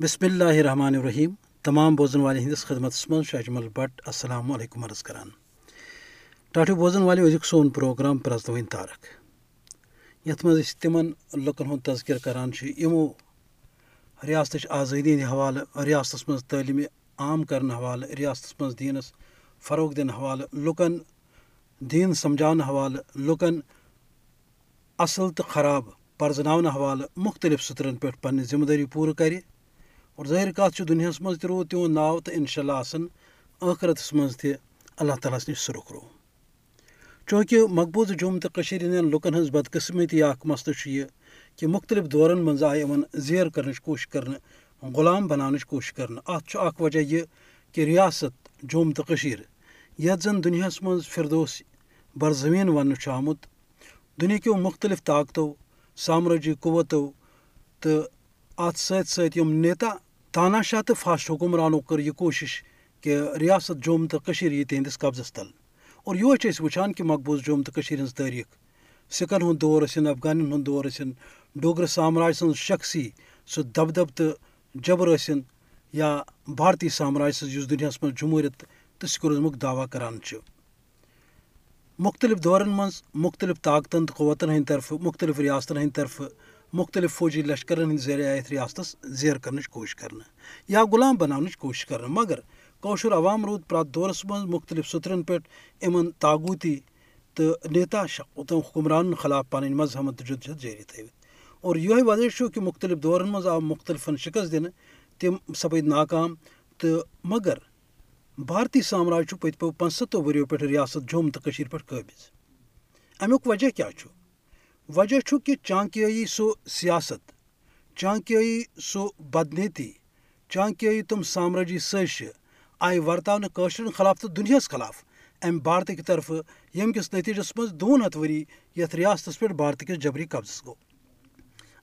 بسم اللہ الرحمن الرحیم۔ تمام بوزن والے ہندس خدمت من اجمل بٹ، السلام علیکم عرض کران۔ ٹاٹو بوزن والے ازیک سون پروگرام پرزدوین تارک۔ یتھ مز تمن لکن ہند تذکر کران یمو ریاست آزادی ہند حوالہ ریاست مز تعلیم عام کرنے حوالہ ریاست مز دینس فروغ دن حوالہ، لکن دین سمجھان حوالہ، لکن اصل تو خراب پرزن حوالہ مختلف سترن پہ پنہ ذمہ داری پور کر اور ظٲہِر کَتھ چھُ دُنیاہَس منٛز تہِ روٗد تِہُنٛد ناو تہٕ اِنشاء اللہ آسان ٲخرَتَس منٛز تہِ اللہ تعالیٰ ہَس نِش سُرُخ رو چوٗنٛکہِ مقبوٗض جوٚم تہٕ کٔشیٖرِ ہٕنٛدٮ۪ن لُکَن ہٕنٛز بدقٕسمٔتی اَکھ مسلہٕ چھُ یہِ کہِ مُختلِف دورَن منٛز آیہِ زیر کَرنٕچ کوٗشِش کَرنہٕ غۄلام بَناونٕچ کوٗشِش کَرنہٕ۔ اَتھ چھُ وجہ یہِ کہِ رِیاست جوٚم تہٕ کٔشیٖر یَتھ زَن دُنیاہَس منٛز فِردوس برزمیٖن وَننہٕ چھُ آمُت دُنہِکیو طاقتو سامرٲجی قوتو تہٕ اَتھ سۭتۍ سۭتۍ یِم نیتا تانا شاہ تہٕ فاسٹ حُکُمرانو کٔر یہِ کوٗشِش کہِ رِیاست جوٚم تہٕ کٔشیٖر یی تِہنٛدِس قبضَس تَل۔ اور یِہوے چھِ أسۍ وٕچھان کہِ مقبوٗض جوٚم تہٕ کٔشیٖرِ ہٕنٛز دور ٲسِن افغانٮ۪ن ہُنٛد دور ٲسِن، ڈوگرٕ سامراج سٕنٛز شخصی سُہ دَبدَب تہٕ جبر ٲسِن یا بھارتی سامراج سٕنٛز یُس دُنیاہَس منٛز جموٗرِیت تہٕ سِکوٗرِزمُک دعوا کَران چھُ۔ مُختٔلِف دورَن منٛز مُختٔلِف طاقتَن تہٕ قوتَن ہٕنٛدِ طرفہٕ، مُختٔلِف رِیاستَن مُختٔلِف فوجی لشکَرَن ہٕنٛدۍ ذٔریعہِ آیہِ اَتھ رِیاستَس زیر کَرنٕچ کوٗشِش کَرنہٕ یا غلام بَناونٕچ کوٗشِش کَرنہٕ مگر کٲشُر عوام روٗد پرٛٮ۪تھ دورَس منٛز مُختٔلِف سُترَن پٮ۪ٹھ یِمَن تاغوٗتی تہٕ نیتا تِم حُکُمرانَن خٕلاف پَنٕنۍ مذہَمَت تہٕ جدجہد جٲری اور یِہوے وجہ چھُ کہِ مُختٔلِف دورَن آو مُختٔلِفَن شِکَس دِنہٕ تِم سَپٕدۍ ناکام تہٕ مگر بھارتی سامراج چھُ پٔتمیو پانٛژسَتو ؤرِیو پٮ۪ٹھ رِیاست جوٚم تہٕ کٔشیٖرِ پٮ۪ٹھ وجہ کیٛاہ چھُ وجہ چھُ کہِ چانکیٲیی سُہ سیاست چانکیٲیی سُہ بدنیتی چانکیٲیی تِم سامرٲجی سٲزشہِ آیہِ وَرتاونہٕ کٲشرٮ۪ن خٕلاف تہٕ دُنیاہَس خٕلاف اَمہِ بھارتٕکہِ طرفہٕ ییٚمہِ کِس نٔتیٖجَس منٛز دوٗن ہَتھ ؤری یَتھ رِیاستَس پٮ۪ٹھ بھارتہٕ جبری قبضَس گوٚو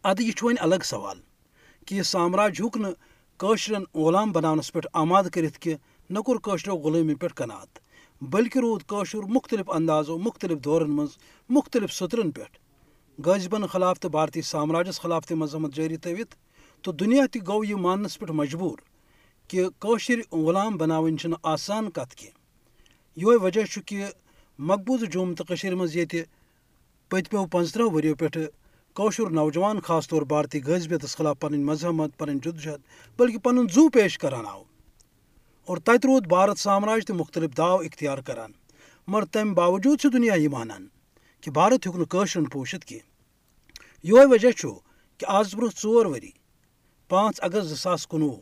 اَدٕ یہِ چھُ وۄنۍ الگ سوال کہِ یہِ سامراج ہیوٚک نہٕ کٲشرٮ۪ن غلام بَناونَس پٮ۪ٹھ آماد کٔرِتھ کہِ نہ کوٚر کٲشرٮ۪و غلٲمی پٮ۪ٹھ کَنات بٔلکہِ روٗد کٲشُر مُختٔلِف اندازو مُختٔلِف دورَن منٛز مُختٔلِف سُترَن پٮ۪ٹھ غٲضبَن خٕلاف تہٕ بھارتی سامراجَس خٕلاف تہِ مذمت جٲری تھٲوِتھ تہٕ دُنیا تہِ گوٚو یہِ ماننَس پٮ۪ٹھ مجبوٗر کہِ کٲشِر غلام بَناوٕنۍ چھِنہٕ آسان کَتھ کینٛہہ یِہوے وجہ چھُ کہِ مقبوٗضہٕ جوٚم تہٕ کٔشیٖرِ منٛز ییٚتہِ پٔتمیو پانٛژتٕرٛہو ؤرِیو پٮ۪ٹھٕ کٲشُر نوجوان خاص طور بھارتی غٲضبیتَس خٕلاف پَنٕنۍ مذہمت، پَنٕنۍ جدجہد بٔلکہِ پَنُن زوٗ پیش کَران آو۔ اور تَتہِ روٗد بھارت سامراج تہِ مُختٔلِف داو اِختیار کَران۔ مگر تَمہِ باوجوٗد چھُ دُنیا یہِ مانان۔ کہِ بھارت ہیوٚک نہٕ کٲشرٮ۪ن پوٗشِتھ کینٛہہ۔ یِہوے وجہ چھُ کہِ آز برونٛہہ ژور ؤری پانٛژھ اَگست زٕ ساس کُنوُہ،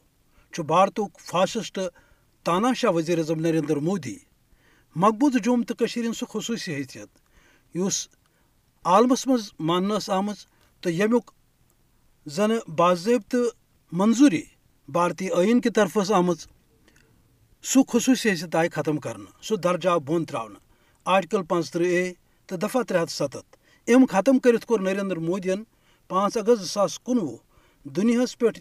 چھُ بھارتُک فاسِسٹ تانا شاہ ؤزیٖر اعظم نریندر مودی مقبوٗضہٕ جوٚم تہٕ کٔشیٖرِ ہِنٛز سُہ خصوٗصی حیثیت، یُس عالمَس منٛز ماننہٕ ٲس آمٕژ تہٕ ییٚمیُک زَنہٕ باضٲبطہٕ منظوٗری بھارتی ٲیٖن کہِ طرفہٕ ٲس آمٕژ، سُہ خصوٗصی حیثیت آیہِ ختم کَرنہٕ، سُہ درجہ آو بۄن ترٛاونہٕ۔ آرٹِکَل پانٛژتٕرٛہ اے تہٕ دَفعہ ترٛےٚ ہَتھ سَتَتھ۔ أمۍ ختم کٔرِتھ کوٚر نریندر مودیَن پانٛژھ اَگست زٕ ساس کُنوُہ دُنیاہَس پٮ۪ٹھ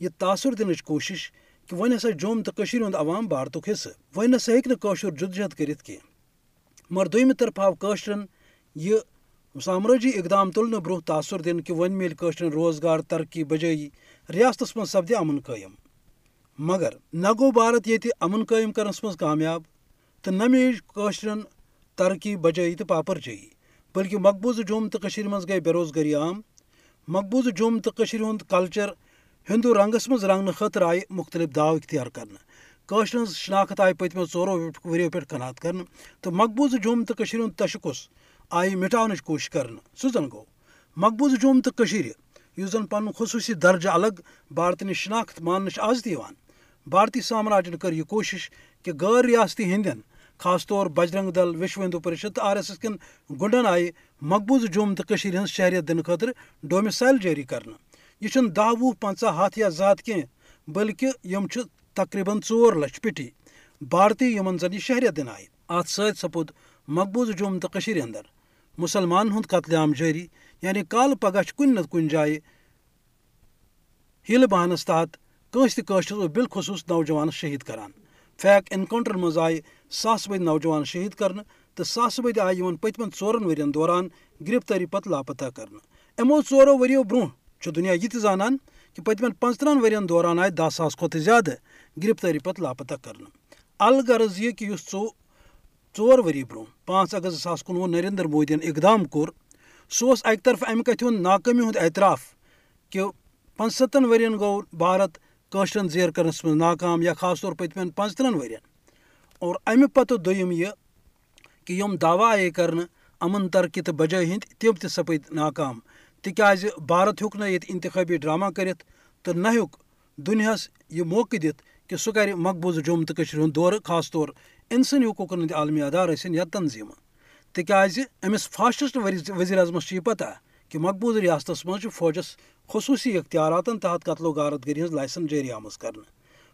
یہِ تاثُر دِنٕچ کوٗشِش کہِ وۄنۍ ہسا جوٚم تہٕ کٔشیٖرِ عوام بھارتُک حِصہٕ۔ وۄنۍ نسا ہیٚکہِ نہٕ جدجہد کٔرِتھ کینٛہہ۔ مگر دوٚیمہِ طرفہٕ آو کٲشرٮ۪ن یہِ سامرٲجی اِقدام تُلنہٕ برونٛہہ تاثُر دِنہٕ کہِ وۄنۍ میلہِ کٲشرٮ۪ن روزگار، ترقی بجٲیی، رِیاستَس منٛز سپدِ اَمُن قٲیِم۔ مگر نہ گوٚو بھارت ییٚتہِ اَمُن قٲیِم کَرنَس منٛز کامیاب تہٕ نہ میج کٲشرٮ۪ن ترقی بجٲیی تہٕ پاپَر جٲیی بٔلکہِ مقبوٗضہٕ جوٚم تہٕ کٔشیٖرِ منٛز گٔے بے روزگٲری عام۔ مقبوٗضہٕ جوٚم تہٕ کٔشیٖرِ ہُنٛد کَلچَر ہِندوٗ رنٛگَس منٛز رنٛگنہٕ خٲطرٕ آیہِ مُختٔلِف داو اِختیار کَرنہٕ کٲشرِ ہٕنٛز شناخت آیہِ پٔتمیو ژورو ؤرِیو پٮ۪ٹھ کنات کَرنہٕ تہٕ مقبوٗضہٕ جوٚم تہٕ کٔشیٖرِ ہُنٛد تَشکُس آیہِ مِٹاونٕچ کوٗشِش کَرنہٕ سُہ زَن گوٚو مقبوٗضہٕ جوٚم تہٕ کٔشیٖرِ یُس زَن پَنُن خصوٗصی درجہٕ الگ بھارتہٕ نِش شناخت ماننہٕ چھِ آز تہِ یِوان بھارتی سامراجَن کٔر یہِ کوٗشِش کہِ غٲر رِیاستی ہِنٛدٮ۪ن خاص طور بجرنٛگ دل وِشو ہِندوٗ پٔرِشد تہٕ آر ایس ایس کٮ۪ن گُنڈن آیہِ مقبوٗضہٕ جوٚم تہٕ کٔشیٖرِ شہریت دِنہٕ خٲطرٕ ڈومِسایل جٲری کَرنہٕ یہِ چھُنہٕ دَہ وُہ پنٛژاہ یا زٕ کینٛہہ بٔلکہِ یِم چھِ تقریٖبن ژور بھارتی یِمن زَن شہریت دِنہٕ آیہِ اَتھ سۭتۍ سپُد مقبوٗضہٕ جوٚم تہٕ کٔشیٖرِ اَنٛدر۔ مُسلمانن ہُنٛد قتلہِ عام جٲری یعنی کالہٕ پگہہ چھُ کُنہِ نتہٕ کُنہِ جایہِ ہیٖلہٕ بہانَس تحت کٲنٛسہِ تہِ کٲشرِس بِلخصوٗص نوجوانَس شہیٖد کران۔ فیک اِنکاونٹرن منٛز آیہِ ساسہٕ بٔدۍ نوجوان شہیٖد کرنہٕ تہٕ ساسہٕ بٔدۍ آیہِ یِمن پٔتمٮ۪ن ژورَن ؤرۍ دوران گِرفتٲری پتہٕ لاپتہ کرنہٕ یِمو ژورو ؤرِیو برونٛہہ چھُ دُنیا یہِ تہِ زانان کہ پتمن پانچترہن ورین دوران آئے دہ ساس کھت زیادہ گرفتاری پتہ لاپتہ کرنا الغرض یہ کہ اس ژور ؤری برونٛہہ پانٛژھ اگست زٕ ساس کُنوُہ نریندر مودین اقدام کوٚر سُہ اوس اکہِ طرفہٕ اَمہِ کَتھِ ہُنٛد ناکٲمی ہُنٛد اعتراف کہِ پانٛژستن ؤرین گوٚو بھارت کٲشرٮ۪ن زیر کرنس منٛز ناکام یا خاص طور پٔتمٮ۪ن پانٛژترٕٛہن ؤرین اور اَمہِ پتہٕ دوٚیِم یہِ کہِ یِم دعوا آیے کرنہٕ امن ترقی تہٕ بجٲے ہٕنٛدۍ تِم تہِ ناکام۔ تِکیازِ بھارت ہیوٚک نہٕ ییٚتہِ ڈرامہ کٔرِتھ تہٕ نہ ہیوٚک دُنیاہس یہِ موقعہٕ دِتھ کہِ سُہ کرِ مقبوٗضہٕ جوٚم تہٕ کٔشیٖر ہُنٛد دورٕ، خاص طور اِنسٲنی حقوٗقن ہٕنٛدۍ عالمی ادار ٲسِنۍ یا تنظیٖمہٕ تِکیازِ أمِس فاسٹسٹ ؤزیٖر اعظمس چھِ یہِ پتہ کہِ مقبوٗض ریاستس منٛز فوجس خصوٗصی اختیاراتن تحت قتل و غارت گٔری ہٕنٛز لایسن جٲری آمٕژ کرنہٕ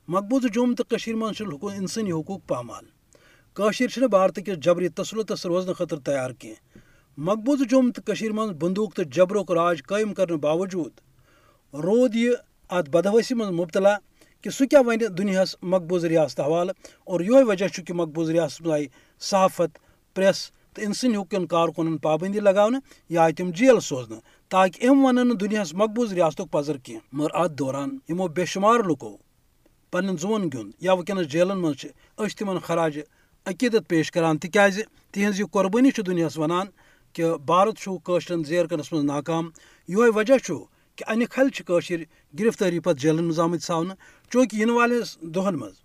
مقبوٗضہٕ جوٚم تہٕ کٔشیٖر منٛز چھُ اِنسٲنی پامال۔ کٲشِر چھِنہٕ بھارتٕکِس جبری تسلُتس روزنہٕ خٲطرٕ تیار کینٛہہ مقبوٗضہٕ جوٚم تہٕ کٔشیٖر منٛز بنٛدوٗق تہٕ جبرُک راج قٲیِم کرنہٕ باوجوٗد، روٗد یہِ اَتھ بدہوٲسی منٛز مُبتلا کہِ سُہ کیٛاہ وَنہِ دُنیاہَس مقبوٗض ریاست حوالہٕ اور یِہوے وجہ چھُ کہِ مقبوٗض ریاستَس صحافت، پریس تہٕ اِنسٲنی حقوٗقن کارکُنن پابنٛدی لگاونہٕ یا آیہِ تِم جیل سوزنہٕ تاکہِ أمۍ وَنن نہٕ دُنیاہَس مقبوٗض ریاستُک پزر کینٛہہ مگر اَتھ دوران یِمو بے شُمار لُکو پنٕنٮ۪ن زُوَن گیُنٛد یا وٕنکیٚنَس جیلن منٛز چھِ أسۍ تِمن خراجہِ عقیٖدت پیش کران۔ تِکیازِ تِہنٛز یہِ قۄربٲنی چھِ دُنیاہَس وَنان کہِ بھارت چھُ زیر کرنس منٛز ناکام۔ یِہوے وجہ چھُ کہِ اَنہِ کھلہِ چھِ کٲشِر جیلن منٛز آمٕتۍ ژھاونہٕ چوٗنٛکہِ یِنہٕ والِس دۄہن منٛز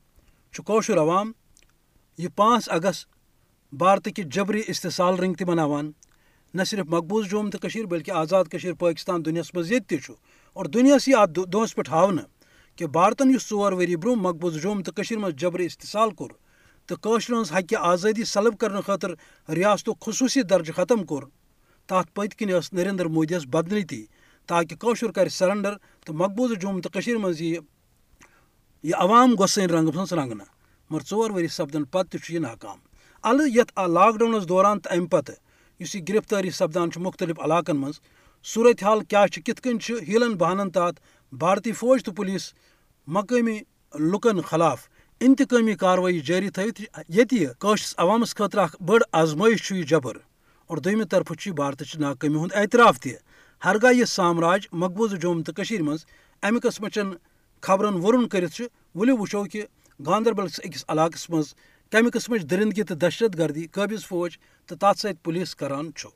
چھُ کٲشُر عوام یہِ پانٛژھ اگست بھارتٕکہِ جبری استحصال رنٛگۍ تہِ مناوان۔ نہ صرف مقبوٗض جوٚم تہٕ کٔشیٖر بٔلکہِ آزاد کٔشیٖر پٲکِستان دُنیاہَس منٛز ییٚتہِ تہِ چھُ۔ اور دُنیاہَس یی اَتھ دۄہَس پٮ۪ٹھ ہاونہٕ کہِ بھارتن یُس ژور ؤری برونٛہہ مقبوٗض جوٚم تہٕ کٔشیٖر منٛز جبری استحصال کوٚر، تہٕ کٲشرٮ۪ن ہٕنٛز حقہِ آزٲدی سلب کرنہٕ خٲطرٕ رِیاستُک خصوٗصی درجہٕ ختم کوٚر۔ تَتھ پٔتۍ کِنۍ ٲس نریندر مودی یَس بدنٲتی تاکہِ کٲشُر کرِ سرنڈر تہٕ مقبوٗضہٕ جوٚم تہٕ کٔشیٖر منٛز یِیہِ یہِ عوام گۄسٲنۍ رنٛگہٕ منٛز رنٛگنہٕ۔ مگر ژور ؤری سپدن پتہٕ تہِ ناکام۔ الہٕ یتھ لاک ڈاوُنس دوران تہٕ امہِ پتہٕ یُس یہِ گرفتٲری سپدان چھُ مُختٔلِف علاقن منٛز، صوٗرت حال کیاہ چھُ، کِتھ کٔنۍ چھُ ہیٖلن بہانن تحت بھارتی فوج تہٕ پُلیٖس مقٲمی لُکن خلاف انتقٲمی کاروٲیی جٲری تھٲوِتھ، ییٚتہِ کٲشرِس عوامس خٲطرٕ اکھ بٔڑ آزمٲیش چھُ یہِ جبر۔ اور دوٚیمہِ طرفہٕ چھُ یہِ بھارتٕچ ناکٲمی ہُنٛد اعتراف تہِ۔ ہرگاہ یہِ سامراج مقبوٗضہٕ جوٚم تہٕ کٔشیٖر منٛز اَمہِ قٕسمٕچٮ۪ن خبرن وُرُن کٔرِتھ چھُ ؤلِو وٕچھو کہِ گاندربل کِس أکِس علاقس منٛز کمہِ قٕسمٕچ دٔرندگی تہٕ دہشت گردی قٲبِض فوج تہٕ تَتھ سۭتۍ پُلیٖس کران چھُ؟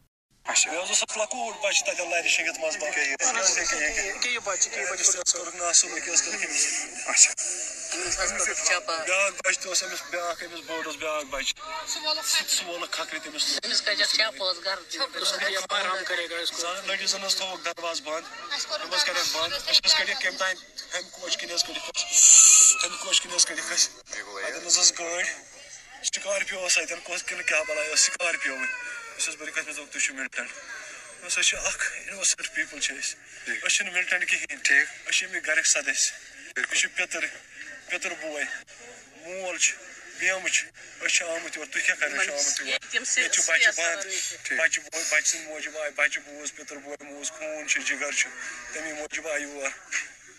سِکارپیو ٲس اَتٮ۪ن کۄس کِنہٕ کیٛاہ بَلاے ٲس سِکارپیوٕے أسۍ ٲسۍ بٔرِتھ مےٚ دوٚپ تُہۍ چھِو مِلٹنٹ ہسا چھِ اکھ اِنوسنٹ پیٖپٕل چھِ أسۍ أسۍ چھِنہٕ مِلٹنٹ کِہیٖنۍ ٹھیٖک أسۍ چھِ اَمِکۍ گرِکۍ سدٕسۍ أسۍ چھِ پیٚتٕر پیٚتٕر بوے مول چھُ بیمہٕ چھِ أسۍ چھِ آمٕتۍ یور تُہۍ کیٛاہ کَرنہِ چھِو آمٕتۍ یور ییٚتہِ چھُ بَچہِ بنٛد بَچہِ بوے بَچہِ سٕنٛدۍ موٗجوٗب آے بَچہِ بوٗز پیٚتٕر بوے موٗز خوٗن چھُ جِگر چھُ تَمی موٗجوٗب آے یور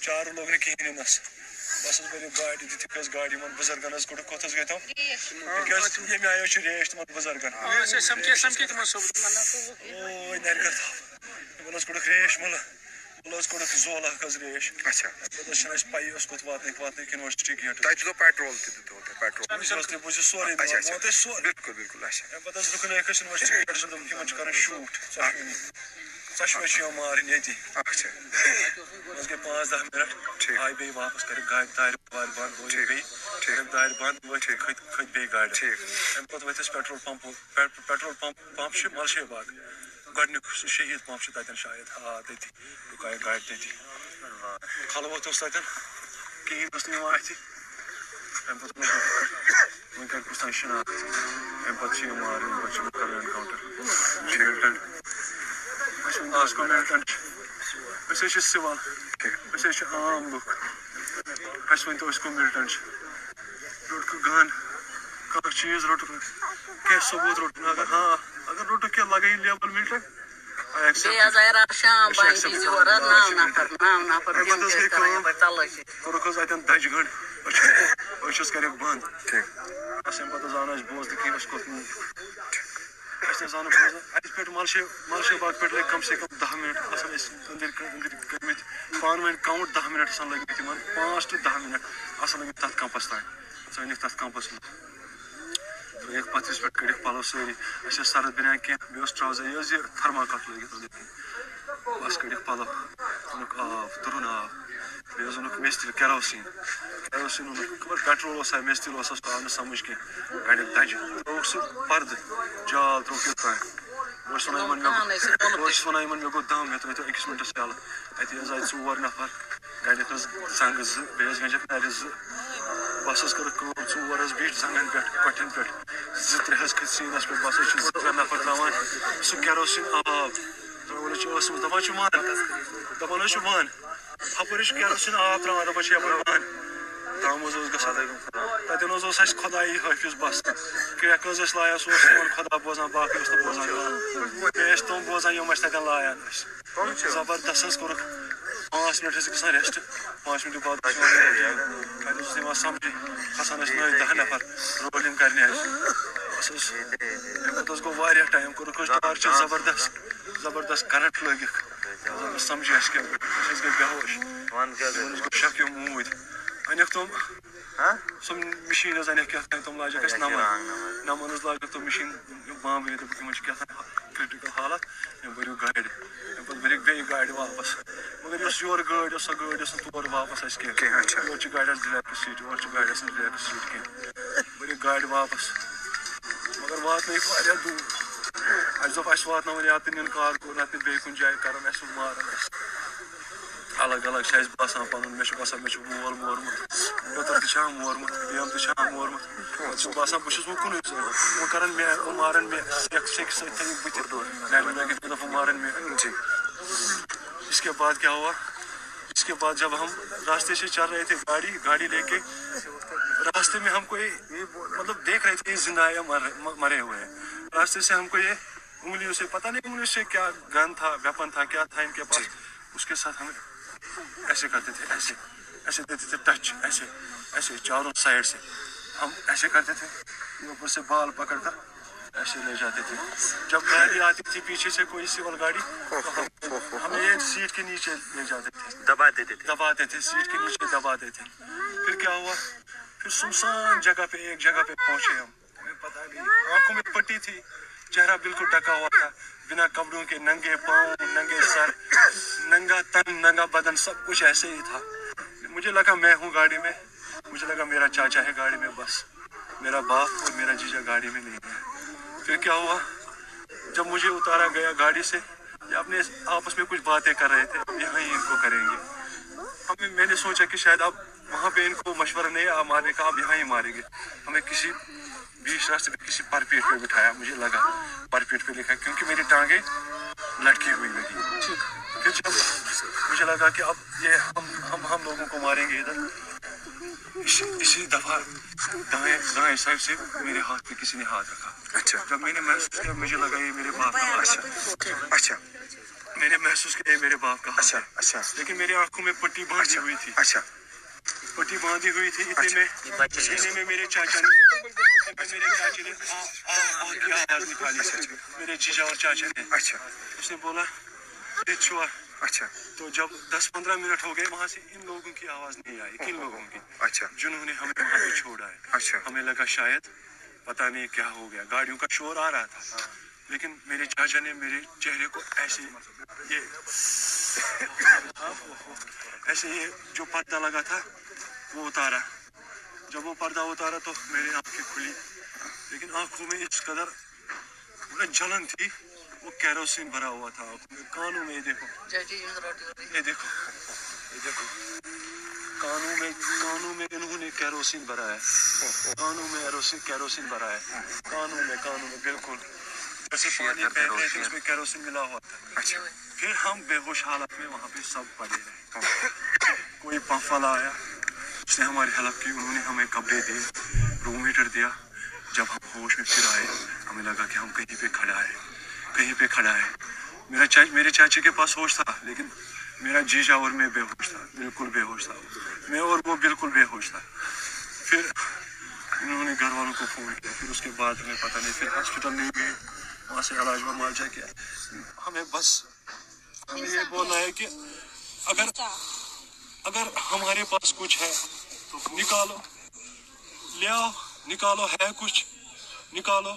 چارٕ لوٚگ نہٕ کِہیٖنۍ یِنَس بَس حظ بٔرِو گاڑِ دِتِکھ حظ گاڑِ یِمن بُزرگن حظ کوٚڑُکھ کوٚت حظ گٔے تِم تِکیازِ ییٚمہِ آیہِ حظ چھِ ریش تِمن بُزرگن۔ نرِ یِمن حظ کوٚڑُکھ ریش مُلہٕ۔ مُلہٕ حظ کوٚڑُکھ زولہٕ اکھ حظ ریش اچھا۔ پَتہٕ حظ چھِنہٕ اَسہِ پَیی اوس کوٚت واتنٕکۍ واتنٕکۍ یونیورسٹی گیٹ پیٹرول تہِ بوٗزِو سورُے سورُے۔ بِلکُل بِلکُل اَمہِ پَتہٕ حظ رُکنٲیِکھ أسۍ یونیورسٹی گیٹَس دوٚپُکھ یِمن چھِ کَرٕنۍ شوٗٹ۔ ژۄشوَے چھِ یِوان مارٕنۍ ییٚتی حظ گٔے پانٛژھ دہ مِنٹ آیہِ بیٚیہِ واپَس کٔرِکھ گاڑِ دارِ وارِ بنٛد بیٚیہِ کٔرِکھ دارِ بنٛد ؤتھۍ کھٔتۍ کھٔتۍ بیٚیہِ گاڑِ اَمہِ پَتہٕ ؤتھۍ أسۍ پیٹرول پَمپو پیٹرول پَمپ پَمپ چھُ مَلشے باغ گۄڈٕنیُک سُہ شہیٖد پَمپ چھُ تَتٮ۪ن شاید آ تٔتی رُکایہِ گاڑِ تٔتی خلوت اوس تَتٮ۪ن کِہیٖنۍ اوس نہٕ یِوان اَتھِ اَمہِ پَتہٕ وۄنۍ کَرِ کُس تانۍ شِناخت۔ اَمہِ پَتہٕ چھِ یِم مارٕنۍ پَتہٕ چھِ یِم اٮ۪نکاوُنٹر آز گوٚو مِلٹنٹ أسۍ حظ چھِ سِوَل أسۍ حظ چھِ عام لُکھ اَسہِ ؤنۍ تو أسۍ کٕم مِلٹنٹ چھِ روٚٹکھٕ گن کانٛہہ چیٖز روٚٹُکھ کینٛہہ ثبوٗت روٚٹُکھ اگر ہاں اگر روٚٹُکھ کینٛہہ لگٲیِو لیبل مِلٹنٹ کوٚرُکھ حظ اَتٮ۪ن دَجہِ گنٛڈ أچھ حظ کَریکھ بنٛد اَمہِ پَتہٕ حظ آو نہٕ اَسہِ بوزنہٕ کینٛہہ أسۍ کوٚت اَسہِ زانو بوزان اَتہِ پٮ۪ٹھ ملشے ملشے باغ پٮ۪ٹھ لٔگۍ کم سے کم دہ مِنٹ۔ آسان أسۍ أنٛدٕرۍ أنٛدٕرۍ کٔرمٕتۍ پانہٕ ؤنۍ کاوُنٛٹ دہ مِنٹ آسان لٔگمٕتۍ یِمن پانٛژھ ٹُو دہ مِنٹ۔ آسان لٔگمٕتۍ تَتھ کَمپَس تانۍ ژٲنِکھ تَتھ کَمپَس منٛز ترٛٲیِکھ پَتھرِس پٮ۪ٹھ کٔڑِکھ پَلو سٲری اچھا، اَسہِ ٲس سَرٕد بنیان کیٚنٛہہ بیٚیہِ اوس ٹرٛاوزَر یہِ ٲس یہِ تھٔرماکاٹ لٲگِتھ أنٛدٕرۍ کِنۍ بَس کٔڑِکھ پَلو اوٚنُکھ آب تُرُن آب۔ بیٚیہِ حظ اوٚنُکھ تیٖل کیروسیٖن کیروسیٖن اوٚنُکھ خبر پیٹرول اوسا میٚژ تیٖل اوسا سُہ آو نہٕ سَمٕجھ کیٚنٛہہ گاڑٮ۪ن دَجہِ ترٛووُکھ سُہ پَردٕ جال ترٛووُکھ یوٚتانۍ بہٕ چھُس وَنان یِمن مےٚ بہٕ چھُس وَنان یِمن مےٚ گوٚو دَم مےٚ ترٛٲیتو أکِس مِنٹَس یَلہٕ اَتہِ حظ آیہِ ژور نَفر گاڑٮ۪ن حظ زنٛگہٕ زٕ بیٚیہِ حظ گٔنجَکھ نَرِ زٕ بَس حظ کٔرٕکھ کٲم ژور حظ بیٖٹھۍ زنٛگَن پٮ۪ٹھ کۄٹھٮ۪ن پٮ۪ٹھ زٕ ترٛےٚ حظ کھٔتۍ سیٖنَس پٮ۪ٹھ بَس حظ چھِ زٕ ترٛےٚ نَفر ترٛاوان سُہ کیروسیٖن آب ترٛاوان حظ چھِ ٲسمٕژ دَپان چھِ وَن دَپان حظ چھِ وَن ہُپٲرۍ حظ چھِ کیروسیٖن آب ترٛاوان دَپان چھِ یَپٲرۍ وَن دَم حظ اوس گژھان تَتٮ۪ن حظ اوس اَسہِ خۄدایی حٲفِظ بَس کرٛٮ۪کھ حظ ٲسۍ لایان سُہ اوس سون خۄدا بوزان باقٕے اوس نہٕ بوزان بیٚیہِ ٲسۍ تِم بوزان یِم ٲسۍ تَتٮ۪ن لایان أسۍ زبردست حظ کوٚرُکھ پانٛژھ مِنٹ ٲسۍ گژھان رٮ۪سٹ پانٛژھ مِنٹہٕ بعد کَتہِ اوس یِوان سَمجھی کھسان ٲسۍ نٔے دَہ نَفر رولِنٛگ کَرنہِ اَسہِ حظ اَمہِ پَتہٕ حظ گوٚو واریاہ ٹایم کوٚرُکھ حظ ٹارچَر زبردست زبردست کَرنٛٹ لٲگِکھ سَمجھی اَسہِ کیٛاہ أسۍ حظ گٔے بےٚ ہوش گوٚو شَکیو موٗدۍ أنِکھ تِم سۄ مِشیٖن حظ اَنِکھ کیٛاہ تام تِم لاجَکھ اَسہِ نَمَن نَمَن حظ لاجَکھ تِم مِشیٖن بامبے دوٚپُکھ یِمَن چھِ کیٛاہ تام کرٛٹِکَل حالت یِم بٔرِو گاڑِ اَمہِ پَتہٕ بٔرِکھ بیٚیہِ گاڑِ واپَس مگر یۄس یورٕ گٲڑۍ ٲس سۄ گٲڑۍ ٲس نہٕ تور واپَس اَسہِ کیٚنٛہہ یورٕ چھِ گاڑِ آسان ڈِلیکٹ سیٖٹ یورٕ چھِ گاڑِ آسان ڈِلیکٹ سیٖٹ کیٚنٛہہ بٔرِکھ گاڑِ واپَس مگر واتنٲیِکھ واریاہ دوٗر۔ اَسہِ دوٚپ اَسہِ یا تہٕ نِن کارکُن نَتہٕ بیٚیہِ کُنہِ جایہِ اَسہِ مارَن اَسہِ الگ الگ چھِ اَسہِ باسان پَنُن مےٚ چھُ باسان مےٚ چھُ مول مورمُت پیٚتٕر تہِ چھِ ہم مورمُت بیٚیَم تہِ چھِ ہم مورمُت پَتہٕ باسان بہٕ چھُس وۄنۍ کُنُے زوٚن وۄنۍ کَرَن مےٚ وۄنۍ مارَن مےٚ سٮ۪کہِ سۭتۍ بٕتھِ گاڑِ لٲگِتھ مےٚ دوٚپ وۄنۍ مارَن مےٚ اس کے بعد کیا ہوا؟ اس کے بعد جب ہم راستے سے چل رہے تھے گاڑی گاڑی لے کے راستے میں ہم کو یہ مطلب دیکھ رہے تھے یہ زندہ یا مرے ہوئے ہیں۔ راستے سے ہم کو یہ انگلیوں سے پتہ نہیں انگلیوں سے کیا گن تھا ویپن تھا کیا تھا ان کے پاس۔ اس کے ساتھ ہمیں ایسے کرتے تھے ایسے ایسے دیتے تھے ٹچ ایسے ایسے چاروں سائڈ سے۔ ہم ایسے کرتے تھے اوپر سے بال پکڑ کر ایسے لے جاتے تھے۔ جب گاڑی آتی تھی پیچھے سے کوئی سیول گاڑی ہمیں یہ سیٹ کے نیچے لے جاتے تھے۔ دبا دیتے تھے۔ دباتے تھے سیٹ کے نیچے دباتے تھے۔ پھر کیا ہوا؟ پھر سنسان جگہ پہ ایک جگہ پہ پہنچے ہم۔ ہمیں پتہ نہیں، آنکھوں میں پٹی تھی، چہرہ بالکل ڈھکا ہوا تھا۔ بنا کپڑوں کے ننگے پاؤں، ننگے سر، ننگا تن، ننگا بدن، سب کچھ ایسے ہی تھا۔ مجھے لگا میں ہوں گاڑی میں۔ مجھے لگا میرا چاچا ہے گاڑی میں، بس۔ میرا باپ اور میرا جیجا گاڑی میں نہیں ہے۔ پھر کیا ہوا؟ جب مجھے اتارا گیا گاڑی سے، یہ اپنے آپس میں کچھ باتیں کر رہے تھے۔ یہاں ہی ان کو کریں گے۔ ہمیں میں نے سوچا کہ شاید اب وہاں پہ ان کو مشورہ نہیں آ مارنے کا اب یہاں ہی ماریں گے ہمیں کسی بیچ راستے پہ کسی پر پیٹ پہ بٹھایا مجھے لگا پر پیٹ پہ لکھا کیونکہ میری ٹانگیں لٹکی ہوئی لگی۔ پھر جب مجھے لگا کہ اب یہ ہم ہم ہم لوگوں کو ماریں گے ادھر اسی دفعہ دائیں دائیں سائڈ سے میرے ہاتھ پہ کسی نے ہاتھ رکھا۔ اچھا۔ جب میں نے محسوس کیا مجھے لگا یہ میرے باپ کا ہے۔ اچھا۔ میں نے محسوس کیا یہ میرے باپ کا اچھا اچھا۔ لیکن میری آنکھوں میں پٹی باندھی ہوئی تھی۔ اچھا۔ پٹی باندھی ہوئی تھی اتنے میں اتنے میں میرے چاچا نے میرے چاچے نے آ آ آ کی آواز نکالی میرے جیجا اور چاچا نے۔ اچھا۔ اس نے بولا چھوا۔ اچھا۔ تو جب دس پندرہ منٹ ہو گئے وہاں سے ان لوگوں کی آواز نہیں آئی کن لوگوں کی۔ اچھا۔ جنہوں نے ہمیں وہاں پہ چھوڑا ہے۔ اچھا۔ ہمیں لگا شاید پتہ نہیں کیا ہو گیا۔ گاڑیوں کا شور آ رہا تھا۔ لیکن میرے چاچا نے میرے چہرے کو ایسے یہ ایسے یہ جو پردہ لگا تھا وہ اتارا۔ جب وہ پردہ اتارا تو میری آنکھیں کھلی۔ لیکن آنکھوں میں اس قدر جلن تھی وہ کیروسین بھرا ہوا تھا۔ آنکھوں میں کانوں میں یہ دیکھو۔ یہ دیکھو۔ یہ دیکھو۔ کانوں میں کانوں میں انہوں نے کیروسین بھرا ہے۔ کانوں میں کیروسین بھرا ہے۔ کانوں میں کانوں میں بالکل۔ جیسے پانی پہن رہے تھے اس میں کیروسین ملا ہوا۔ تھا اچھا۔ پھر ہم بے ہوش حالت میں وہاں پہ سب پڑے رہے۔ کوئی پمپ والا آیا۔ اس نے ہماری ہیلپ کی۔ انہوں نے ہمیں کپڑے دیے روم ہیٹر دیا۔ جب ہم ہوش میں پھر آئے ہمیں لگا کہ ہم کہیں پہ کھڑا ہے کہیں پہ کھڑا ہے میرا چا میرے چاچے کے پاس ہوش تھا لیکن میرا جیجا اور میں بے ہوش تھا بالکل بے ہوش تھا۔ میں اور وہ بالکل بے ہوش تھا۔ پھر انہوں نے گھر والوں کو فون کیا۔ پھر اس کے بعد ہمیں پتہ نہیں پھر ہاسپٹل نہیں گئے۔ وہاں سے علاج و کیا ہمیں بس ہمیں یہ بولنا ہے کہ اگر اگر ہمارے پاس کچھ ہے تو نکالو۔ لے آؤ نکالو ہے کچھ۔ نکالو۔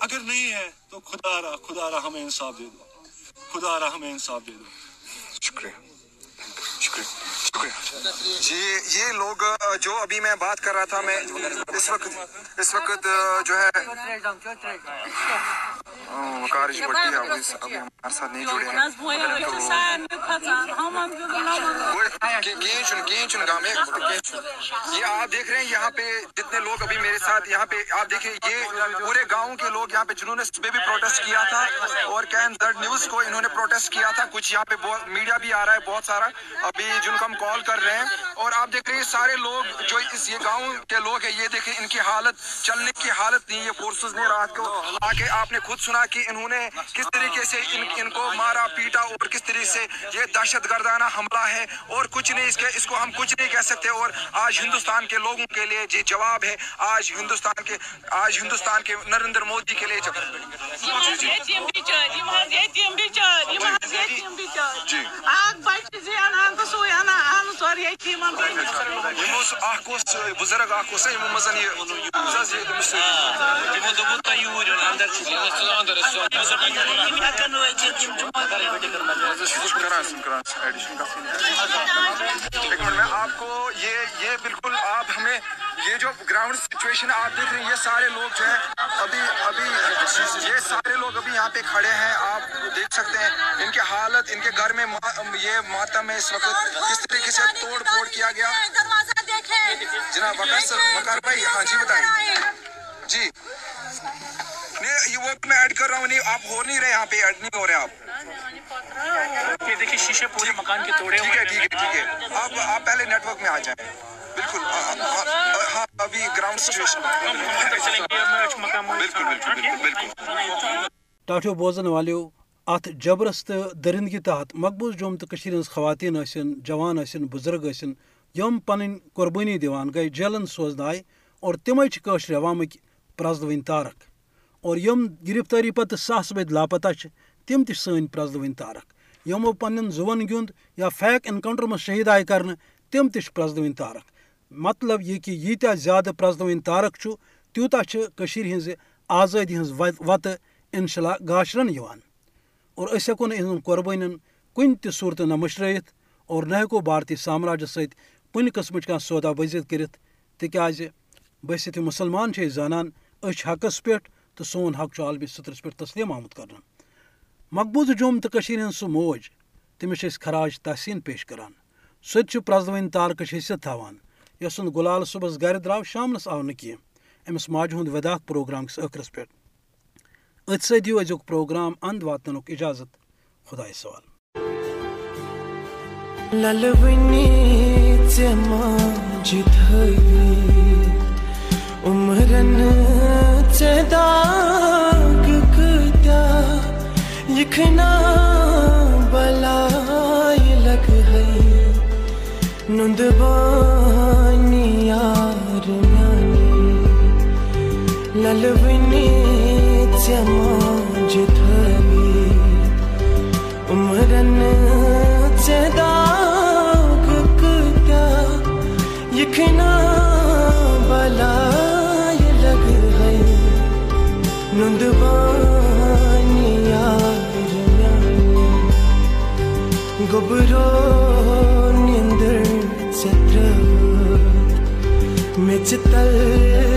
اگر نہیں ہے تو خدا را خدا را ہمیں انصاف دے دو۔ خدا را ہمیں انصاف دے دو۔ شکریہ۔ شکریہ۔ شکریہ یہ لوگ، جو ابھی میں بات کر رہا تھا، میں اس وقت اس وقت، جو ہے جی آپ دیکھ رہے ہیں یہاں پہ جتنے لوگ ابھی میرے ساتھ یہاں پہ آپ دیکھیں یہ پورے گاؤں کے لوگ یہاں پہ جنہوں نے صبح بھی پروٹیسٹ کیا تھا اور کین درڈ نیوز کو انہوں نے پروٹیسٹ کیا تھا۔ کچھ یہاں پہ میڈیا بھی آ رہا ہے بہت سارا۔ ابھی جن کو ہم کال کر رہے ہیں اور آپ دیکھ رہے ہیں سارے لوگ جو اس یہ گاؤں کے لوگ ہیں یہ دیکھیں ان کی حالت چلنے کی حالت نہیں یہ فورسز نے رات کو آ کے آپ نے خود سنا کہ انہوں نے کس طریقے سے ان, ان کو مارا پیٹا اور کس طریقے سے یہ دہشت گردانہ حملہ ہے اور کچھ نہیں اس کے اس کو ہم کچھ نہیں کہہ سکتے اور آج ہندوستان کے لوگوں کے لیے یہ جواب ہے آج ہندوستان کے آج ہندوستان کے نریندر مودی کے لیے بزرگ اخ مزہ آپ کو یہ بالکل آپ ہمیں یہ جو گراؤنڈ سچویشن آپ دیکھ رہے ہیں، یہ سارے لوگ جو ہیں، ابھی ابھی، یہ سارے لوگ ابھی یہاں پہ کھڑے ہیں آپ دیکھ سکتے ہیں ان کے حالت ان کے گھر میں یہ ماتم ہے، اس وقت کس طریقے سے توڑ پھوڑ کیا گیا؟ جناب وقار سر وقار بھائی ہاں جی بتائیے۔ یہ میں ایڈ کر رہا ہوں نہیں آپ ہو نہیں رہے یہاں پہ ایڈ نہیں ہو رہے آپ۔ شیشے پورے مکان کے توڑے ٹھیک ہے ٹھیک ہے ٹھیک ہے۔ آپ آپ پہلے نیٹ ورک میں آ جائیں۔ بالکل ہاں, ہاں،, ہاں،, ہاں، ابھی گراؤنڈ سچویشن بالکل بالکل بالکل بوزن والیو ات جبرس تو درندگی تحت مقبوض جوم تو خواتین ثن جوان ثن بزرگ ثن یم پن قربانی دان گئی جیلن سوزن آئے اور تمے عوامک پرزلوین تارک۔ اور یم گرفتاری پتہ ساس بد لاپتہ تم تہ سن پرزل ون تارک۔ یمو پن زون گند یا فیک انکاؤنٹر مز شہید آئے کر تم ترزل ون تارک۔ مطلب یہ کہ ییتہ زیادہ پرزل ون تارک تیوتہ ہز آزادی ہز وتہ انشاء اللہ گاشرن اور اس ہیکو ان قربانی کن تہ صورت نہ مشرت اور نہ ہیکو بھارتی سامراجس ست کن قسم کا سودا بزت کرت تاز بست مسلمان زانان اس حقس پہ تو سون حق عالمی سترس پہ تسلیم آمت کرنا مقبوض جوم تو سو سہ موج، تمس خراج تحسین پیش کران۔ سہ پرزوین تارکش حیثیت تھوان یس گلال صبح گھر درو شام آو نمس ماج ماجہ ہند ودا پروگرام کس اخرس پہ ات سیو ازیُک پروگرام اند واتن اجازت۔ خدا سوال۔ للونی گدا لکھنا بلائے لگ گئی یار للونی چماج دھری عمرن چدا بلا گبرو نیندر چتر میں چتل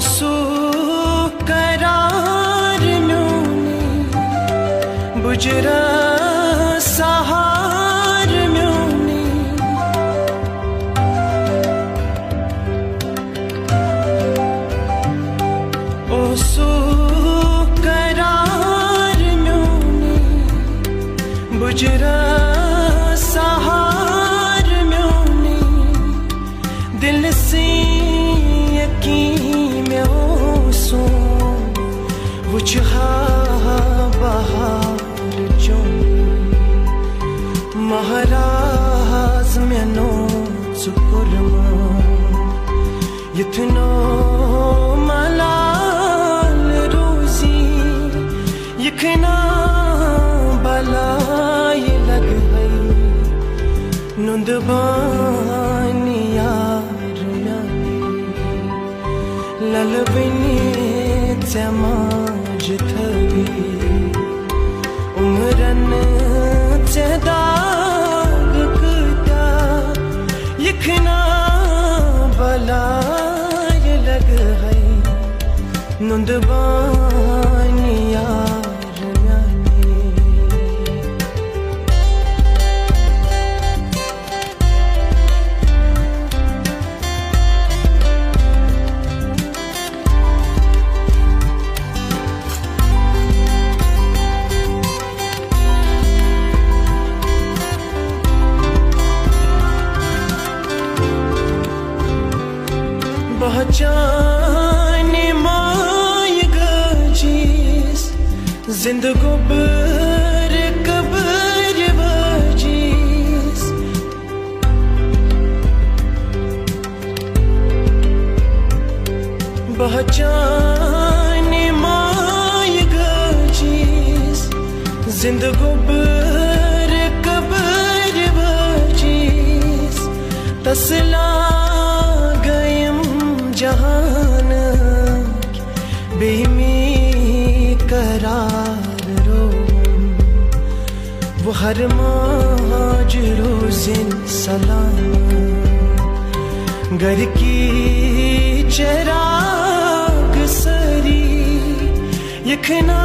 سو نونی نو بجرا یتنو ملال روزی یکنا بلائی لگ گئی۔ نند بانی یار میانی لل زبان تسلا گیم جہان بیمی قرار رو وہ ہر ماج روزن سلام۔ گھر کی چراغ سری یکنا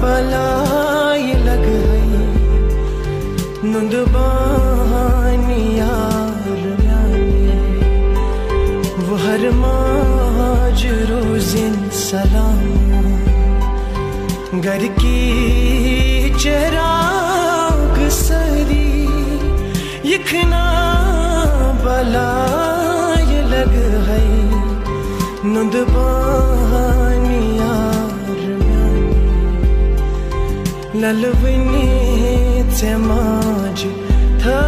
بلائی لگ گئی نند بانی روزن سلام گھر کی چراغ سری یکنا بلائی لگ گئی، نند بانی یار میانی لل بنی تماج تھا۔